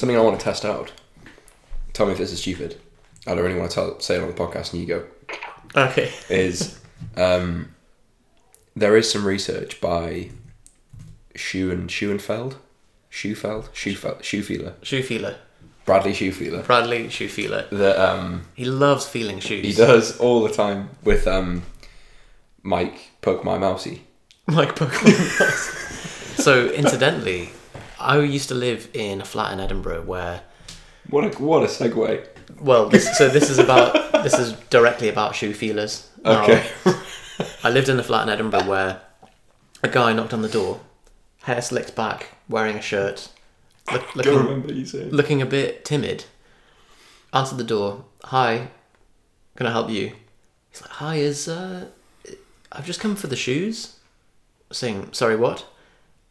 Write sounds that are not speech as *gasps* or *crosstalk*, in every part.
something I want to test out. Tell me if this is stupid. I don't really want to tell, say it on the podcast, and you go. Okay. *laughs* Is um, there is some research by Schuh and Schuenfeld, Schuhfeeler, Shoe feeler. Bradley Schuhfeeler. Bradley shoe feeler. That um, He loves feeling shoes. he does all the time with um, Mike Poke My Mousey. Like Pokemon. so incidentally, I used to live in a flat in Edinburgh where What a what a segue. well this so this is about this is directly about shoe feelers. Now, Okay. I lived in a flat in Edinburgh where a guy knocked on the door, hair slicked back, wearing a shirt, look, looking remember you saying. looking a bit timid. Answered the door. Hi, can I help you? He's like, Hi, is uh, I've just come for the shoes. Saying, sorry, what?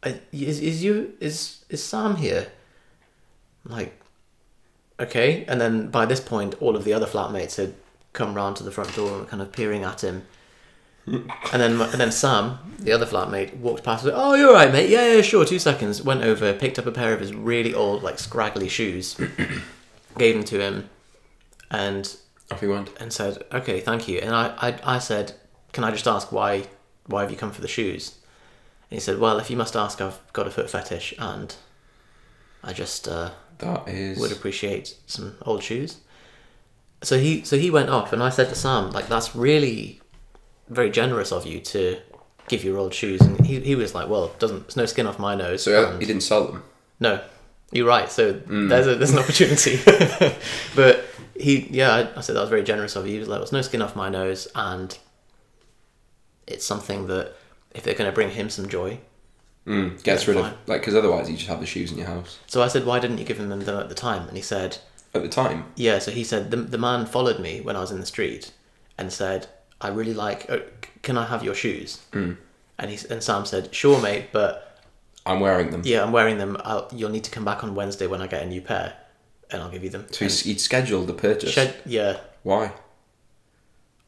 Is is you is is Sam here? I'm like, okay. And then by this point, all of the other flatmates had come round to the front door and were kind of peering at him. *laughs* And then, and then Sam, the other flatmate, walked past. Like, oh, you're right, mate. Yeah, yeah, sure. Two seconds. Went over, picked up a pair of his really old, like scraggly shoes, *coughs* gave them to him, and Off he went. and said, "Okay, thank you." And I, I, I said, "Can I just ask why, why have you come for the shoes?" And he said, "Well, if you must ask, I've got a foot fetish, and I just uh, That is. would appreciate some old shoes." So he, so he went off, and I said to Sam, "Like that's really very generous of you to give your old shoes." And he, he was like, "Well, doesn't there's no skin off my nose." So and- he didn't sell them. no, you're right. So there's a, there's an opportunity, *laughs* but he yeah I, I said that was very generous of you. He was like, "There's no skin off my nose," and it's something that if they're going to bring him some joy. Mm, gets rid fine. of like because otherwise you just have the shoes in your house. So I said, "Why didn't you give him them at the time?" And he said, At the time, "Yeah." So he said the the man followed me when I was in the street and said, "I really like. Oh, can I have your shoes?" Mm. And he and Sam said, "Sure, mate, but." I'm wearing them. Yeah, I'm wearing them. I'll, you'll need to come back on Wednesday when I get a new pair, and I'll give you them. So he's, he'd scheduled the purchase. Shed, yeah, Why?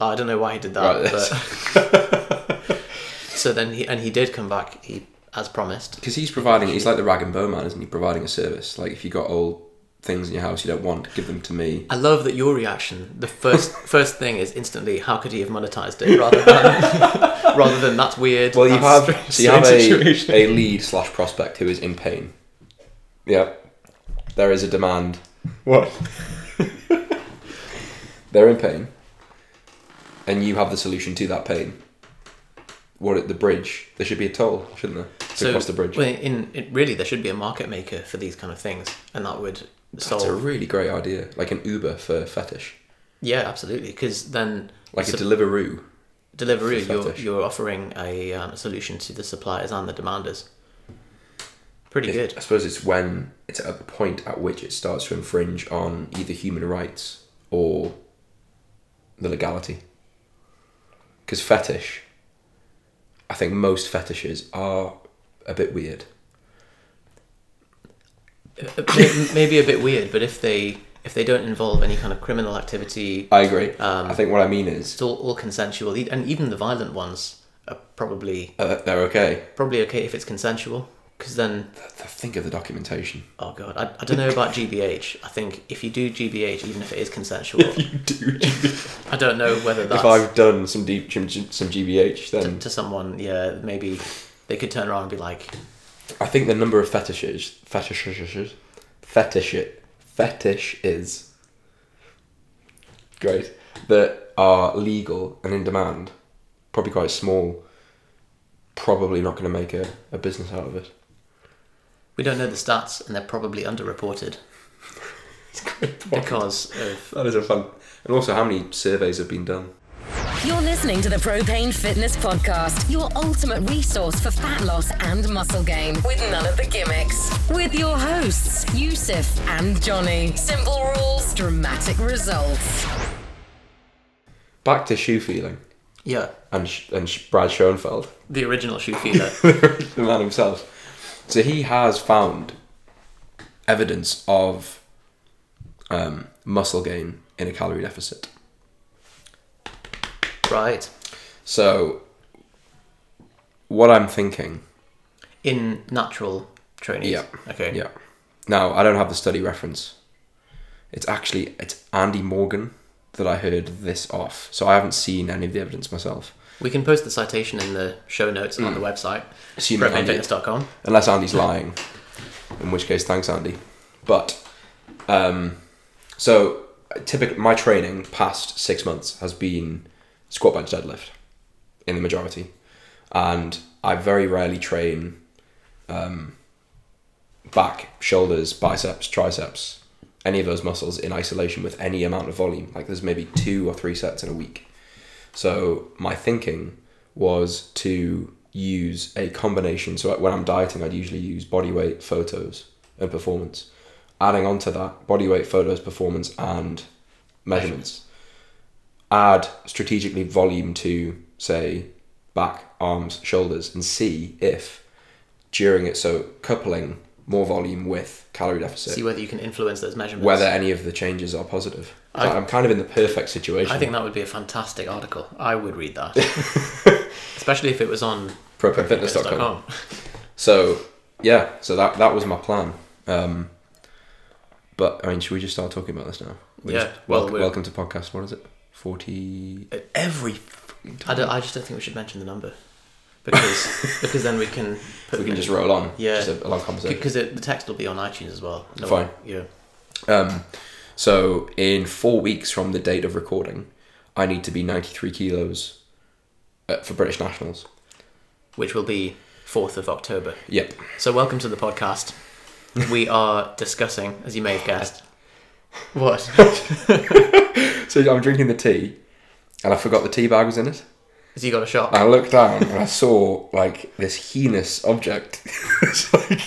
I don't know why he did that, Right, but *laughs* *laughs* so then he and he did come back. He as promised. Because he's providing. He's like the rag and bone man, isn't he? Providing a service. Like if you got old things in your house you don't want, give them to me. I love that your reaction. The first *laughs* first thing is instantly, how could he have monetized it rather than *laughs* rather than that's weird. Well, you have strange- so you have a, a lead slash prospect who is in pain. Yeah, there is a demand. What? *laughs* They're in pain, and you have the solution to that pain. What at the bridge? There should be a toll, shouldn't there? To so cross the bridge. well, in it, really, there should be a market maker for these kind of things, and that would That's solve. a really great idea, like an Uber for fetish, yeah, absolutely. Because then like So- a Deliveroo. Deliveroo, you're you're offering a, um, solution to the suppliers and the demanders. Pretty It- good. I suppose it's when it's at the point at which it starts to infringe on either human rights or the legality. Because fetish, I think most fetishes are a bit weird. Uh, maybe a bit weird, but if they if they don't involve any kind of criminal activity, I agree. Um, I think what I mean is it's all, all consensual, and even the violent ones are probably uh, they're okay. probably okay if it's consensual. Because then, Th- th- Think of the documentation. oh god, I, I don't know about GBH. I think if you do GBH, even if it is consensual, *laughs* If You do. I don't know whether that's if I've done some deep some GBH, to, then to someone. Yeah, maybe they could turn around and be like, I think the number of fetishes, fetishes, fetish it, fetish is great that are legal and in demand, probably quite small. Probably not going to make a, a business out of it. We don't know the stats, and they're probably underreported *laughs* because of That is a fun. And also, how many surveys have been done? You're listening to the Propane Fitness Podcast, your ultimate resource for fat loss and muscle gain with none of the gimmicks. With your hosts, Yusuf and Johnny. Simple rules, dramatic results. Back to shoe feeling yeah and Sh- and Sh- Brad Schoenfeld. the original shoe *laughs* feeler. the man himself. So he has found evidence of um, muscle gain in a calorie deficit. right. So what I'm thinking, In natural training. yeah, Okay. yeah, now I don't have the study reference. It's actually it's Andy Morgan that I heard this off, so I haven't seen any of the evidence myself. We can post the citation in the show notes on the Hmm. website, propanefitness.com. unless Andy's lying, in which case thanks Andy. But um, so typically my training past six months has been squat bench deadlift in the majority, and I very rarely train um, back, shoulders, biceps, triceps, any of those muscles in isolation with any amount of volume. Like there's maybe two or three sets in a week. So my thinking was to use a combination. So when I'm dieting, I'd usually use body weight, photos, and performance. Adding onto that, body weight, photos, performance, and measurements. Add strategically volume to, say, back, arms, shoulders, and see if during it, so coupling more volume with calorie deficit, See whether you can influence those measurements. whether any of the changes are positive. I- I'm kind of in the perfect situation. I think that would be a fantastic article. I would read that. *laughs* Especially if it was on PropaneFitness.com. fitness.com. So yeah, so that that was my plan. Um, but I mean, should we just start talking about this now? We Yeah, just- well, wel- we're- welcome to podcast. What is it? Forty. Every. I, don't, I just don't think we should mention the number. Because because then we can. Put We can just roll on. Yeah. just a, a long conversation. Because the text will be on iTunes as well. No Fine. Yeah. Um, so in four weeks from the date of recording, I need to be ninety three kilos uh, for British nationals. Which will be 4th of October. Yep. So, welcome to the podcast. We are discussing, as you may have guessed. *laughs* What? So I'm drinking the tea, and I forgot the tea bag was in it. Has you got a shock? I looked down and I saw like this heinous object. *laughs* it's like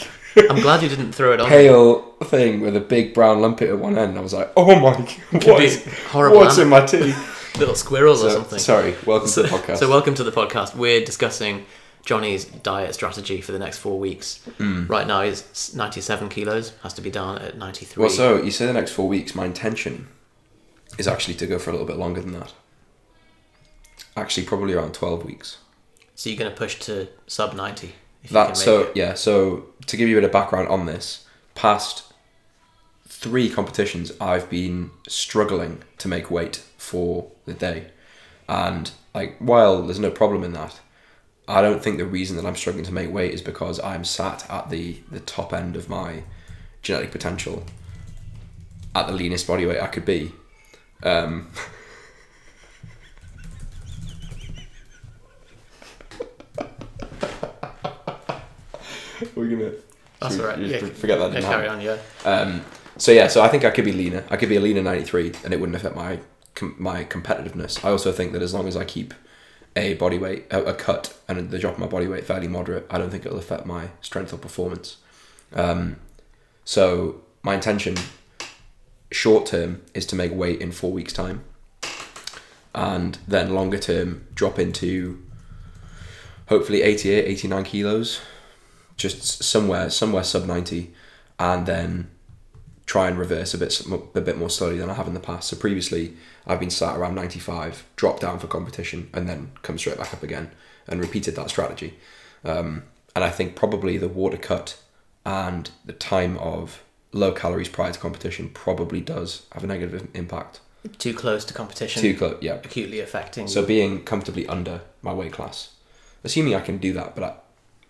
I'm glad you didn't throw it on. pale thing with a big brown lump at one end. I was like, oh my god, what is- horrible what's in my tea? Little squirrels or So- something. sorry, welcome to the podcast. so welcome to the podcast. We're discussing Johnny's diet strategy for the next four weeks. Hmm. Right now he's 97 kilos, has to be down at 93. well, so you say the next four weeks. My intention is actually to go for a little bit longer than that. Actually, probably around twelve weeks. So you're going to push to sub 90 if you That can make so it. yeah. So to give you a bit of background on this, past three competitions, I've been struggling to make weight for the day, and like while there's no problem in that, I don't think the reason that I'm struggling to make weight is because I'm sat at the the top end of my genetic potential, at the leanest body weight I could be. Um, *laughs* We're gonna. That's all right. Yeah, forget that. Didn't carry on, yeah. Um, so yeah, so I think I could be leaner. I could be a leaner 93, and it wouldn't affect my com- my competitiveness. I also think that as long as I keep a body weight, a, a cut, and the drop of my body weight fairly moderate, I don't think it'll affect my strength or performance. Um, so my intention, short term, is to make weight in four weeks' time, and then longer term, drop into hopefully 88, 89 kilos, just somewhere somewhere sub 90, and then try and reverse a bit a bit more slowly than I have in the past. So previously, I've been sat around 95, dropped down for competition, and then come straight back up again, and repeated that strategy. Um, and I think probably the water cut and the time of low calories prior to competition probably does have a negative impact. Too close to competition. Too close, yeah. Acutely affecting. So being comfortably under my weight class, assuming I can do that, but I,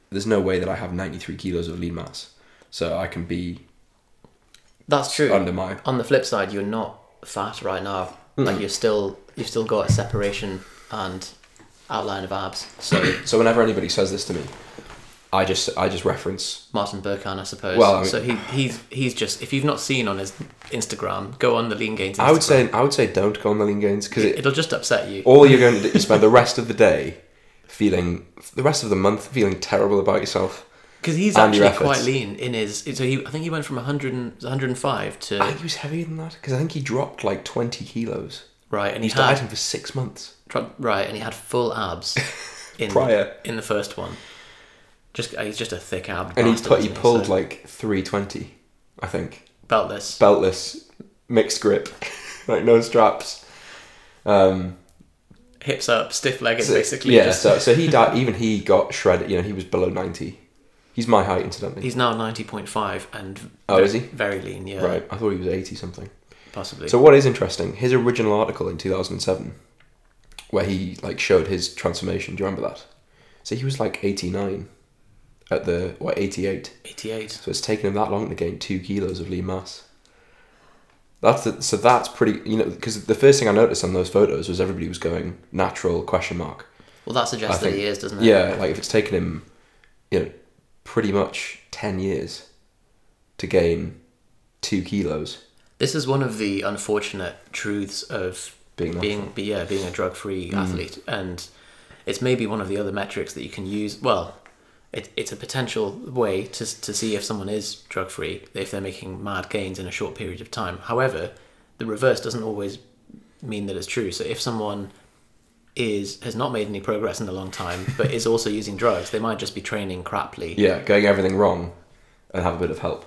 there's no way that I have 93 kilos of lean mass, so I can be That's true. under my On the flip side, you're not fat right now. Like you're still, you've still got a separation and outline of abs. So So whenever anybody says this to me, I just I just reference Martin Berkhan, I suppose. Well, I mean- so he he's he's just if you've not seen on his Instagram, go on the Leangains. Instagram. I would say I would say don't go on the Leangains because it, it'll just upset you. all you're going to do you spend the rest of the day feeling the rest of the month feeling terrible about yourself. Because he's and actually quite lean in his. So he, I think he went from 100 and, 105 to I think he was heavier than that because I think he dropped like 20 kilos. right, and He he dieting for six months. right, and he had full abs *laughs* in Prior. in the first one. Just uh, he's just a thick ab. And he put he isn't pulled So, like 320, I think. beltless. Beltless, mixed grip, *laughs* like no straps. Um, hips up, stiff legged, So- basically. Yeah, just- so so he died. Even he got shredded. You know, he was below ninety He's my height, incidentally. He's now ninety point five and Oh, very, is he? very lean? Yeah, Right, I thought he was eighty something. possibly. So what is interesting? His original article in two thousand and seven, where he like showed his transformation. Do you remember that? So he was like eighty nine, at the what eighty eight. eighty eight. So it's taken him that long to gain two kilos of lean mass. That's the, so that's pretty you know because the first thing I noticed on those photos was everybody was going natural question mark. Well, that suggests that he is, doesn't it? Yeah, like if it's taken him, you know, pretty much ten years to gain two kilos. This is one of the unfortunate truths of Being being be, yeah being a drug free mm. athlete, and it's maybe one of the other metrics that you can use. Well, it, it's a potential way to to see if someone is drug free if they're making mad gains in a short period of time. However, the reverse doesn't always mean that it's true. So if someone is has not made any progress in a long time, but is also using drugs, they might just be training craply. Yeah, going everything wrong, and have a bit of help.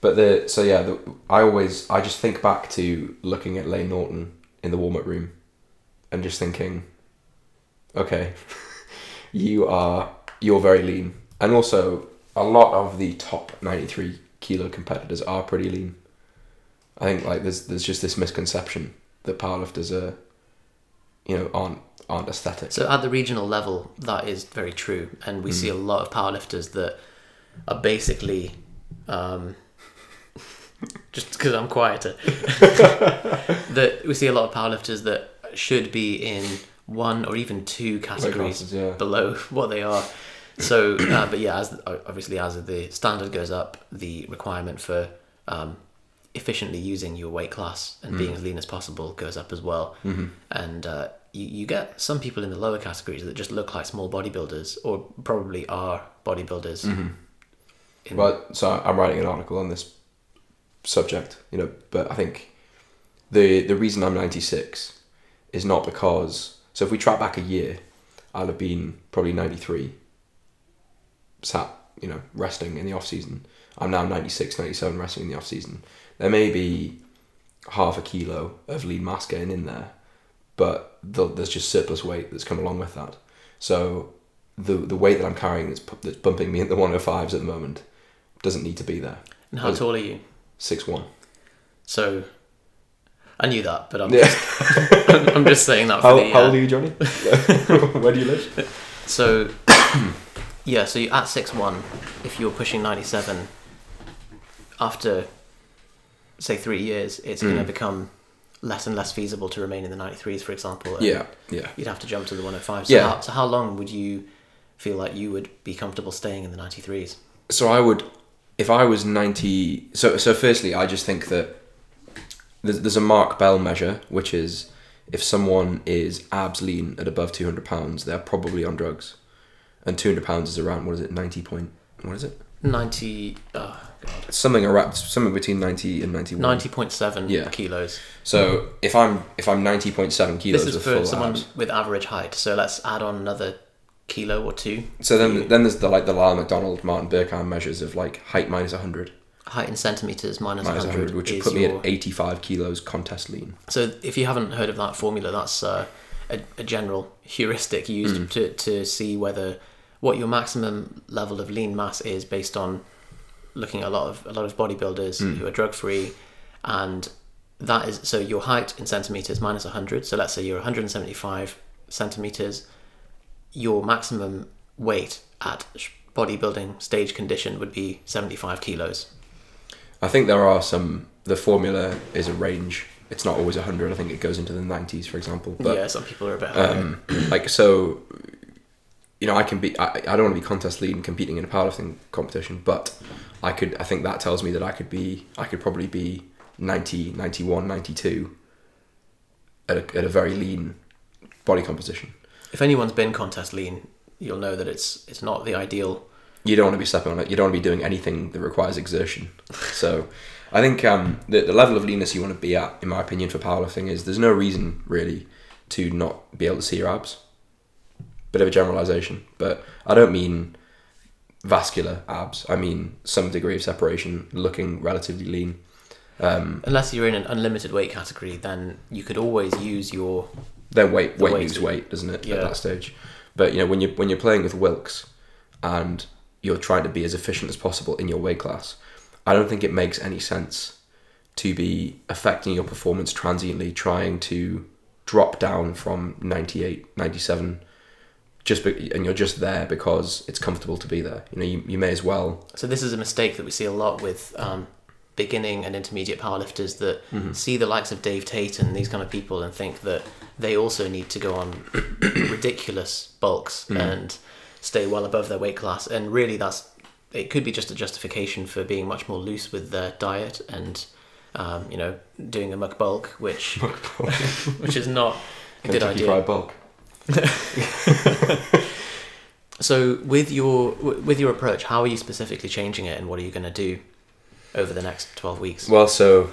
But the so yeah, the, I always I just think back to looking at Layne Norton in the warm up room, and just thinking, okay, *laughs* you are you're very lean, and also a lot of the top ninety three kilo competitors are pretty lean. I think like there's there's just this misconception that powerlifters are, you know, aren't aren't aesthetic. So at the regional level, that is very true, and we see a lot of powerlifters that are basically, um, *laughs* just because I'm quieter, *laughs* that we see a lot of powerlifters that should be in one or even two categories classes, yeah. below *laughs* what they are. So, uh, but yeah, as obviously as the standard goes up, the requirement for um, efficiently using your weight class and being as lean as possible goes up as well. Mm-hmm. And uh, you, you get some people in the lower categories that just look like small bodybuilders or probably are bodybuilders. In- Well, so I'm writing an article on this subject, you know, but I think the the reason I'm 96 is not because so if we track back a year, I'll have been probably 93, sat, you know, resting in the off season. I'm now 96, 97 resting in the off season. There may be half a kilo of lean mass gain in there, but the, there's just surplus weight that's come along with that. So the the weight that I'm carrying that's pu- that's bumping me at the 105s at the moment doesn't need to be there. and how tall are you? Six one. So I knew that, but I'm, Yeah. just, *laughs* I'm just saying that for How, the. how uh, old are you, Johnny? *laughs* *laughs* Where do you live? So, *coughs* yeah, so at six one. If you're pushing ninety seven, after say three years, it's going to mm. become less and less feasible to remain in the ninety threes, for example. Yeah, yeah. you'd have to jump to the one hundred five. So, Yeah. how, so how long would you feel like you would be comfortable staying in the ninety threes? So I would, if I was ninety. So so firstly, I just think that there's, there's a Mark Bell measure, which is if someone is abs lean at above two hundred pounds, they're probably on drugs, and two hundred pounds is around what is it ninety point what is it Ninety. Oh god. something around something between ninety and ninety one. Ninety point seven Yeah. kilos. So if I'm if I'm ninety point seven kilos This is for full someone abs, with average height. So let's add on another kilo or two. so then then there's the like the Lyle McDonald Martin Berkhan measures of like height minus hundred. Height in centimeters minus minus 100, 100, which would put me your... at 85 kilos contest lean. So if you haven't heard of that formula, that's uh, a, a general heuristic used Mm. to, to see whether what your maximum level of lean mass is based on looking at a lot of a lot of bodybuilders Mm. who are drug free, and that is so your height in centimeters minus 100. So let's say you're 175 centimeters. Your maximum weight at bodybuilding stage condition would be 75 kilos. I think there are some. The formula is a range. It's not always 100. I think it goes into the 90s, for example. But yeah, some people are a bit um, *clears throat* like so, you know, I can be. I, I don't want to be contest lead and competing in a powerlifting competition, but I could. I think that tells me that I could be. I could probably be 90, 91, 92 at a, at a very lean body composition. if anyone's been contest lean, you'll know that it's it's not the ideal. you don't want to be stepping on it. You don't want to be doing anything that requires exertion. So, I think um, the the level of leanness you want to be at, in my opinion, for powerlifting is there's no reason really to not be able to see your abs. Bit of a generalization, but I don't mean vascular abs. I mean some degree of separation, looking relatively lean. Um, Unless you're in an unlimited weight category, then you could always use your then weight The weight weight. moves weight, doesn't it? Yeah. At that stage, but you know when you when you're playing with Wilks, and you're trying to be as efficient as possible in your weight class. I don't think it makes any sense to be affecting your performance transiently, trying to drop down from 98, 97, just be, and you're just there because it's comfortable to be there. You know, you, you may as well. So this is a mistake that we see a lot with um, beginning and intermediate powerlifters that see the likes of Dave Tate and these kind of people and think that they also need to go on *coughs* ridiculous bulks and stay well above their weight class. And really, that's it could be just a justification for being much more loose with their diet and um, you know doing a muck bulk, which *laughs* *laughs* which is not a good Kentucky idea. Fried bulk. *laughs* So with your with your approach, how are you specifically changing it, and what are you going to do over the next twelve weeks? Well, so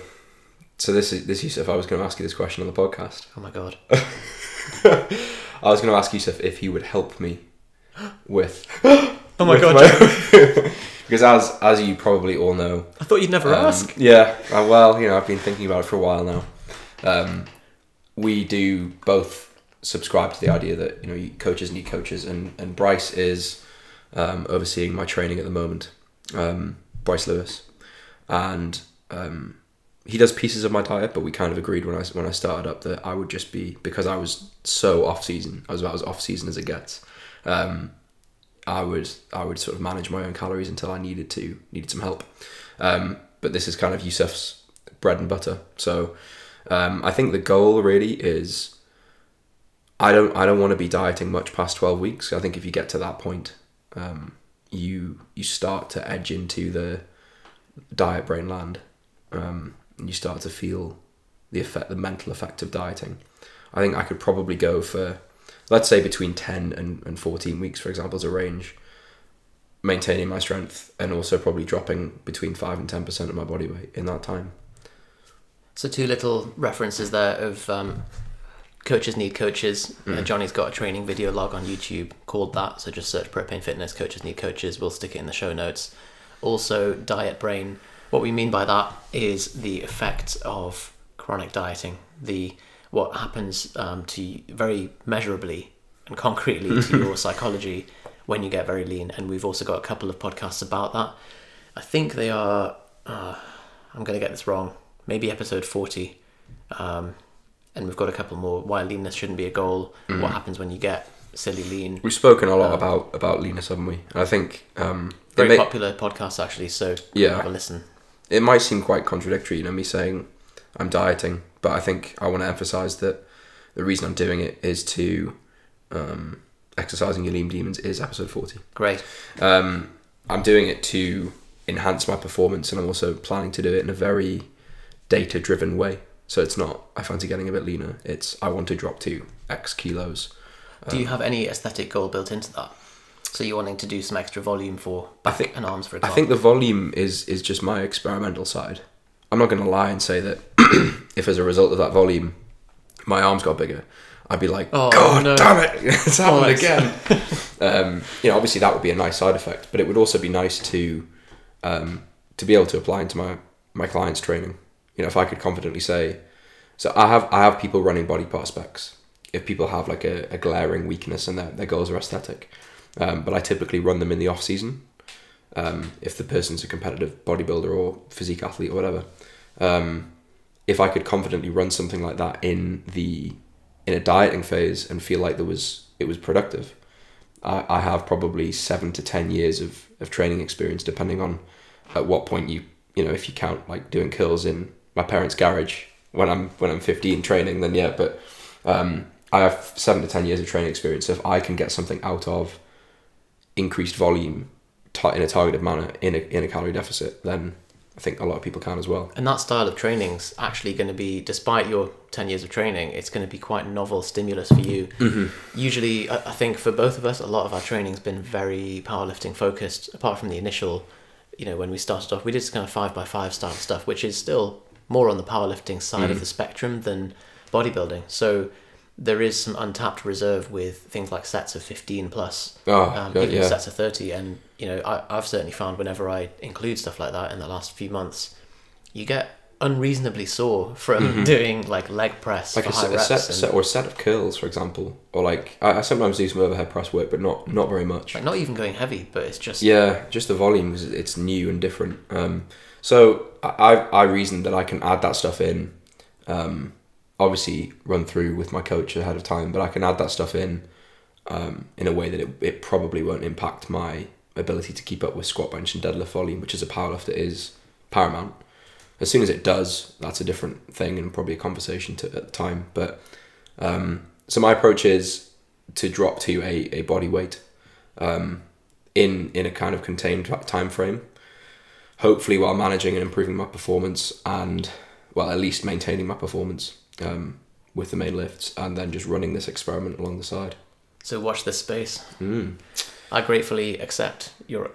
so this is this Yusuf. I was going to ask you this question on the podcast. Oh my god! *laughs* I was going to ask Yusuf if he would help me with. *gasps* Oh my with god! my- *laughs* because as as you probably all know, I thought you'd never um, ask. Yeah, uh, well, you know, I've been thinking about it for a while now. Um, we do both subscribe to the idea that you know coaches need coaches, and and Bryce is um, overseeing my training at the moment. Um, Bryce Lewis, and um, he does pieces of my diet, but we kind of agreed when I when I started up that I would just be because I was so off season. I was about as off season as it gets. Um, I would I would sort of manage my own calories until I needed to needed some help. Um, but this is kind of Yusuf's bread and butter. So um, I think the goal really is I don't I don't want to be dieting much past twelve weeks. I think if you get to that point, um, you you start to edge into the diet brain land, um, and you start to feel the effect, the mental effect of dieting. I think I could probably go for, let's say, between ten and, and fourteen weeks, for example, as a range, maintaining my strength and also probably dropping between five and ten percent of my body weight in that time. So two little references there of um, coaches need coaches. Uh, Johnny's got a training video log on YouTube called that. So just search Propane Fitness Coaches Need Coaches. We'll stick it in the show notes. Also, diet brain. What we mean by that is the effect of chronic dieting. The what happens um, to you very measurably and concretely to *laughs* your psychology when you get very lean. And we've also got a couple of podcasts about that. I think they are. Uh, I'm going to get this wrong. Maybe episode 40. Um, and we've got a couple more. Why leanness shouldn't be a goal. What happens when you get silly lean. We've spoken a lot about about leanness, haven't we? And I think um, Very may- popular podcast, actually. So Yeah. have a listen. it might seem quite contradictory, you know, me saying I'm dieting, but I think I want to emphasize that the reason I'm doing it is to um, exercising your lean demons is episode 40. Great. Um, I'm doing it to enhance my performance, and I'm also planning to do it in a very data driven way. So it's not I fancy getting a bit leaner. It's I want to drop to X kilos. Do you have any aesthetic goal built into that? So you're wanting to do some extra volume for back think- and arms, for I think the volume is is just my experimental side. I'm not going to lie and say that *clears throat* if as a result of that volume, my arms got bigger, I'd be like, Oh, God no. damn it, *laughs* it's happened again. *laughs* um, you know, obviously that would be a nice side effect, but it would also be nice to um, to be able to apply into my my clients' training. You know, if I could confidently say, so I have I have people running body part specs. If people have like a, a glaring weakness and their, their goals are aesthetic, um, but I typically run them in the off season um, if the person's a competitive bodybuilder or physique athlete or whatever. Um, if I could confidently run something like that in the in a dieting phase and feel like there was it was productive, I, I have probably seven to ten years of, of training experience, depending on at what point you you know if you count like doing curls in my parents' garage when I'm when I'm 15 training, then yeah, but um, I have seven to ten years of training experience. So if I can get something out of increased volume in a targeted manner in a, in a calorie deficit, then I think a lot of people can as well. And that style of training's actually going to be, despite your 10 years of training, it's going to be quite novel stimulus for you. Usually, I, I think for both of us, a lot of our training's been very powerlifting focused, apart from the initial, you know, when we started off, we did kind of five by five style stuff, which is still more on the powerlifting side of the spectrum than bodybuilding. So there is some untapped reserve with things like sets of 15 plus, Oh, um, even yeah. sets of 30. And, you know, I, I've certainly found whenever I include stuff like that in the last few months, you get unreasonably sore from *laughs* doing like leg press Mm-hmm. like a, set, a set, and, set or a set of curls, for example, or like I, I sometimes do some overhead press work, but not not very much. like not even going heavy, but it's just Yeah, just the volume it's new and different. Um, so I I reasoned that I can add that stuff in. Um, obviously, run through with my coach ahead of time, but I can add that stuff in um, in a way that it, it probably won't impact my ability to keep up with squat, bench, and deadlift volume, which as a powerlifter is paramount. As soon as it does, that's a different thing and probably a conversation to, at the time. But um, so my approach is to drop to a, a body weight um, in in a kind of contained time frame. Hopefully, while managing and improving my performance, and well, at least maintaining my performance um, with the main lifts, and then just running this experiment along the side. So watch this space. Mm. I gratefully accept your,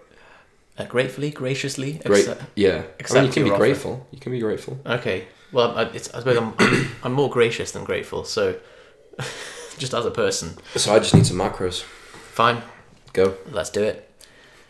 uh, gratefully, graciously Great, accept. yeah. I mean, you can be offer. grateful. You can be grateful. Okay, well, I, it's, I suppose I'm, I'm, *coughs* I'm more gracious than grateful. So, *laughs* just as a person, So I just need some macros. fine, Go, let's do it.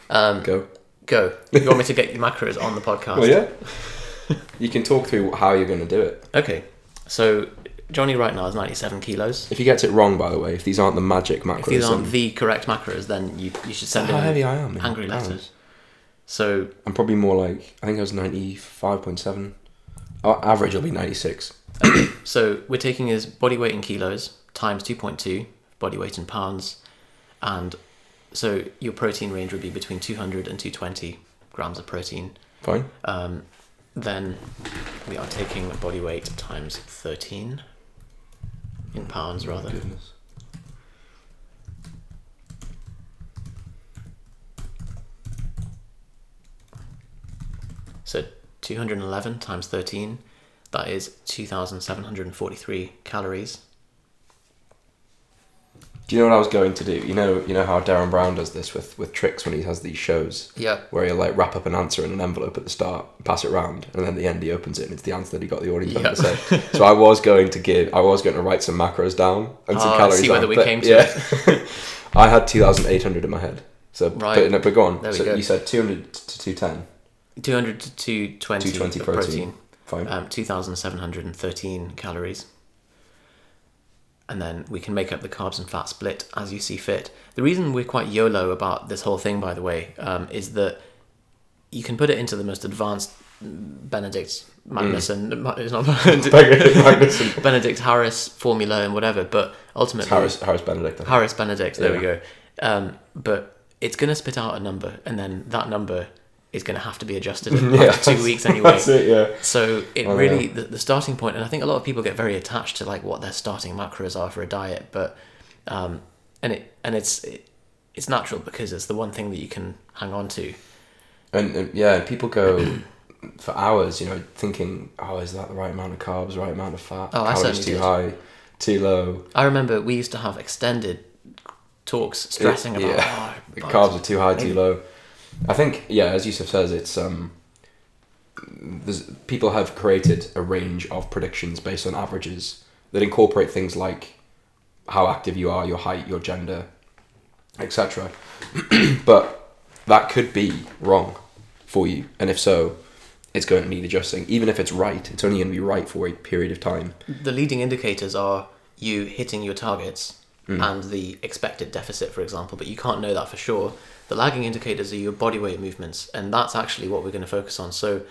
Um, go. Go. You want me to *laughs* get your macros on the podcast? Well, yeah. you can talk through how you're going to do it. Okay, so Johnny right now is 97 kilos. If he gets it wrong, by the way, if these aren't the magic macros, If these aren't then- the correct macros, then you you should send how in heavy I am. angry pounds. letters. So I'm probably more like I think I was ninety five point seven. Our average will be ninety six. So we're taking his body weight in kilos times 2.2, body weight in pounds, and so your protein range would be between 200 and 220 grams of protein. Fine. Um, then we are taking body weight times 13 in pounds rather. Goodness. So 211 times 13, that is 2,743 calories. Do you know what I was going to do? You know, you know how Derren Brown does this with with tricks when he has these shows Yeah. where he'll like wrap up an answer in an envelope at the start, pass it around, and then at the end he opens it and it's the answer that he got the audience member to say. *laughs* So I was going to give, I was going to write some macros down and some Ah, calories see down. whether we came to yeah. *laughs* I had two thousand eight hundred in my head. So, Right. but, no, but go on. There we so go. you said two hundred to two ten. 200 to 220, 220 of protein. Fine. um, 2,713 calories. And then we can make up the carbs and fat split as you see fit. The reason we're quite YOLO about this whole thing, by the way, um, is that you can put it into the most advanced Benedict Magnuson, *laughs* it's not *laughs* Magnuson. *laughs* Benedict Harris formula and whatever, but ultimately Harris Harris Benedict. Harris Benedict. There we go. Um, but it's going to spit out a number, and then that number is going to have to be adjusted *laughs* in Yeah, two weeks anyway. That's it. Yeah. So it Oh, really yeah. the, the starting point, and I think a lot of people get very attached to like what their starting macros are for a diet, but um, and it and it's it, it's natural because it's the one thing that you can hang on to. And, and yeah, people go *clears throat* for hours, you know, thinking, oh, is that the right amount of carbs, right amount of fat? Oh, I Calories too did. high, too low. I remember we used to have extended talks stressing about yeah. oh, The *laughs* carbs are too high, too low. I think, yeah, as Yusuf says, it's um, people have created a range of predictions based on averages that incorporate things like how active you are, your height, your gender, etc. *clears throat* but that could be wrong for you, and if so, it's going to need adjusting. Even if it's right, it's only going to be right for a period of time. the leading indicators are you hitting your targets Hmm. and the expected deficit, for example, but you can't know that for sure. The lagging indicators are your body weight movements, and that's actually what we're going to focus on. So,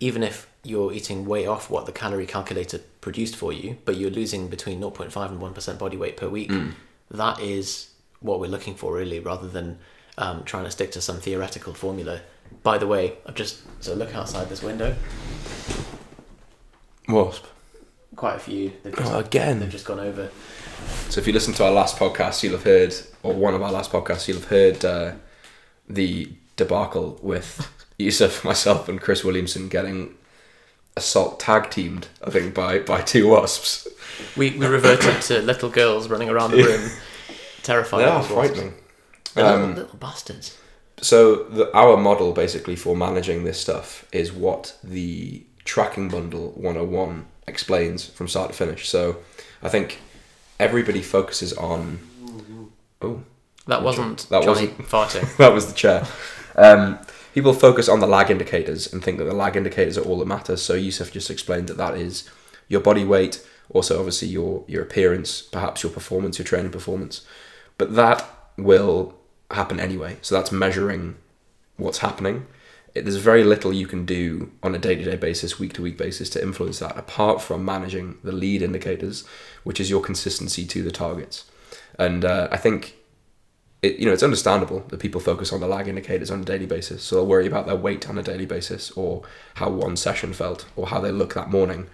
even if you're eating way off what the calorie calculator produced for you, but you're losing between 0.5 and 1% body weight per week, Hmm. that is what we're looking for, really, rather than um, trying to stick to some theoretical formula. By the way, I've just so look outside this window. Wasp. Quite a few. They've just, Oh, again. They've just gone over. So if you listen to our last podcast, you'll have heard, or one of our last podcasts, you'll have heard uh, the debacle with *laughs* Yusuf, myself, and Chris Williamson getting assault tag teamed. I think by by two wasps. We we reverted to little girls running around the room, terrified. They are frightening. They're little, Um, little bastards. So the, our model basically for managing this stuff is what the tracking bundle 101 explains from start to finish. So I think everybody focuses on. Oh, That wasn't that Johnny wasn't- *laughs* farting. that was the chair. Um, people focus on the lag indicators and think that the lag indicators are all that matters. So Yusuf just explained that that is your body weight, also obviously your your appearance, perhaps your performance, your training performance, but that will happen anyway. So that's measuring what's happening. There's very little you can do on a day to day basis, week to week basis to influence that, apart from managing the lead indicators, which is your consistency to the targets. And uh, I think it, you know, it's understandable that people focus on the lag indicators on a daily basis. So they'll worry about their weight on a daily basis, or how one session felt, or how they look that morning.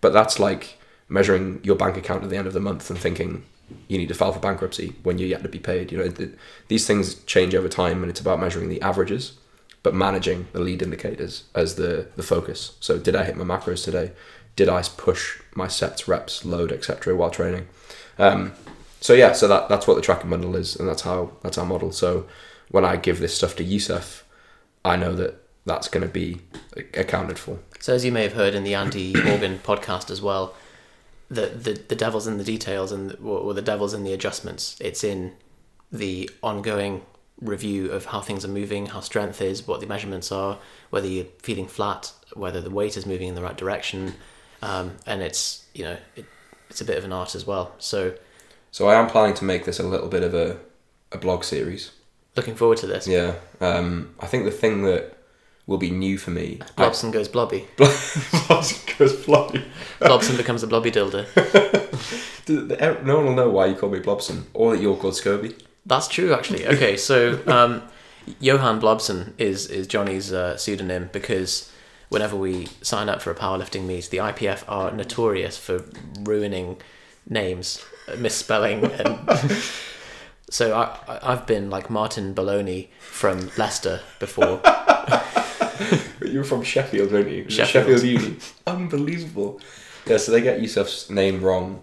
But that's like measuring your bank account at the end of the month and thinking you need to file for bankruptcy when you're yet to be paid. You know, th- these things change over time, and it's about measuring the averages, but managing the lead indicators as the the focus. So, did I hit my macros today? Did I push my sets, reps, load, etc. while training? Um, so yeah, so that that's what the tracking bundle is, and that's how that's our model. So when I give this stuff to Yusuf, I know that that's going to be accounted for. So as you may have heard in the Andy *coughs* Morgan podcast as well, the, the the devil's in the details and or the devil's in the adjustments. It's in the ongoing review of how things are moving, how strength is, what the measurements are, whether you're feeling flat, whether the weight is moving in the right direction, um, and it's you know it, it's a bit of an art as well. So So I am planning to make this a little bit of a, a blog series. looking forward to this. Yeah. Um, I think the thing that will be new for me. Blobson goes blobby. *laughs* Blobson goes blobby. Blobson becomes a blobby dildo. *laughs* No one will know why you call me Blobson or that you're called Scobie. That's true, actually. Okay, so *laughs* um, Johan Blobson is is Johnny's uh, pseudonym because whenever we sign up for a powerlifting meet, the IPF are notorious for ruining names, uh, misspelling, and *laughs* so I I've been like Martin Baloney from Leicester before. *laughs* You were from Sheffield, weren't you? Sheffield. Sheffield Uni. Unbelievable. Yeah, so they get Yusuf's name wrong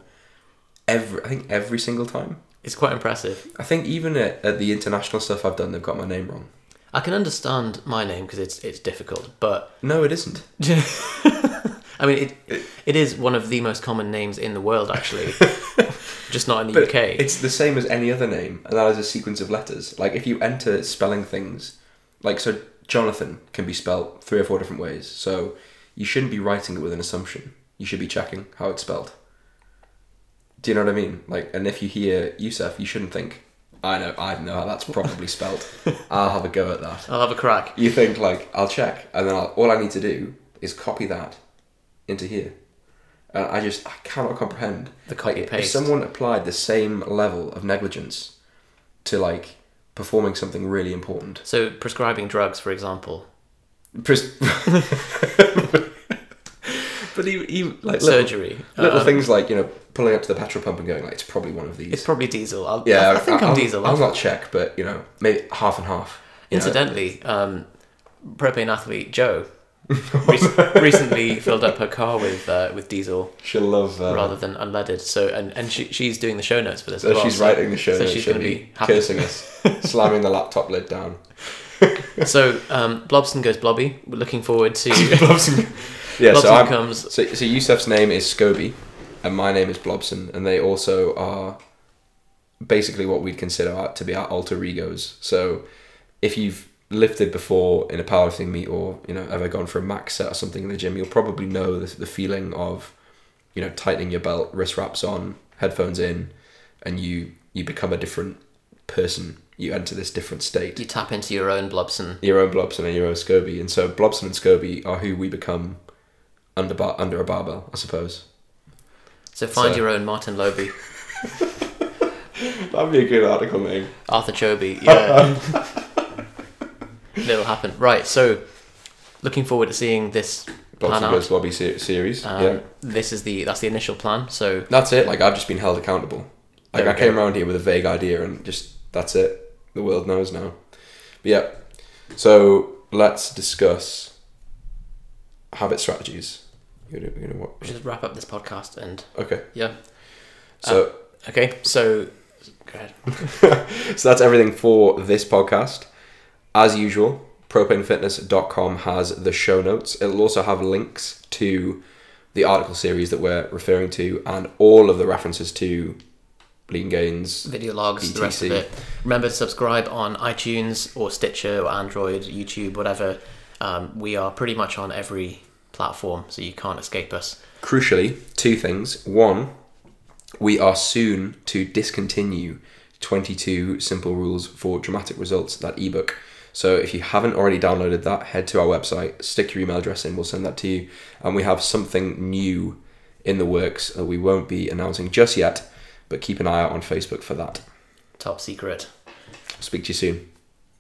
every. I think every single time. It's quite impressive. I think even at, at the international stuff I've done, they've got my name wrong. I can understand my name because it's it's difficult, but No, it isn't. *laughs* I mean it it is one of the most common names in the world actually, *laughs* just not in the But UK. it's the same as any other name, and that is a sequence of letters. Like if you enter spelling things, like so, Jonathan can be spelt three or four different ways. So you shouldn't be writing it with an assumption. You should be checking how it's spelled. Do you know what I mean? Like, and if you hear Yusuf, you shouldn't think, I know, I know how that's probably spelt. *laughs* I'll have a go at that. I'll have a crack. You think like, I'll check, and then I'll, all I need to do is copy that into here. And I just I cannot comprehend The copy Like, If someone applied the same level of negligence to like performing something really important, So prescribing drugs, for example, Pres- *laughs* *laughs* but even, even like little, surgery, little um, things like you know pulling up to the petrol pump and going like it's probably one of these. It's probably diesel. I'll, yeah, I, I think I, am I'll, diesel. I'll not check, but you know maybe half and half. Incidentally, um, propane athlete Joe *laughs* rec- recently filled up her car with uh, with diesel she'll love. Uh, rather than unleaded. So and, and she, she's doing the show notes for this. so as well, she's so- writing the show So notes. she's going to be, happy. cursing us, *laughs* slamming the laptop lid down. So um, Blobson goes blobby. We're looking forward to *laughs* Yeah, so Blobson I'm, comes. So, so Yusuf's name is Scobie, and my name is Blobson, and they also are basically what we'd consider our, to be our alter egos. So, if you've lifted before in a powerlifting meet, or you know ever gone for a max set or something in the gym, you'll probably know the, the feeling of, you know, tightening your belt, wrist wraps on, headphones in, and you you become a different person. You enter this different state You tap into your own Blobson. your own Blobson and your own Scobie. And so Blobson and Scobie are who we become under bar- under a barbell, I suppose. So find So- your own Martin Loby, *laughs* That'd be a good article name. Arthur Choby. *laughs* Yeah, it'll happen. Right. So looking forward to seeing this plan Blobson out. goes Bobby se- series. Um, yeah, This is the that's the initial plan. So that's it. Like I've just been held accountable. Like There I we came around here with a vague idea, and just that's it. The world knows now. But yeah, so let's discuss habit strategies. You know, you know what? we should wrap up this podcast and Okay, yeah. so Okay. So go ahead. *laughs* so that's everything for this podcast. As usual, propanefitness.com has the show notes. It'll also have links to the article series that we're referring to and all of the references to Leangains. video logs, the rest of BTC. it. Remember to subscribe on iTunes or Stitcher or Android, YouTube, whatever. Um, we are pretty much on every platform, so you can't escape us. Crucially, two things. One, we are soon to discontinue 22 Simple Rules for Dramatic Results, that ebook. So if you haven't already downloaded that, head to our website, stick your email address in, we'll send that to you. And we have something new in the works that we won't be announcing just yet, but keep an eye out on Facebook for that. Top secret. Speak to you soon.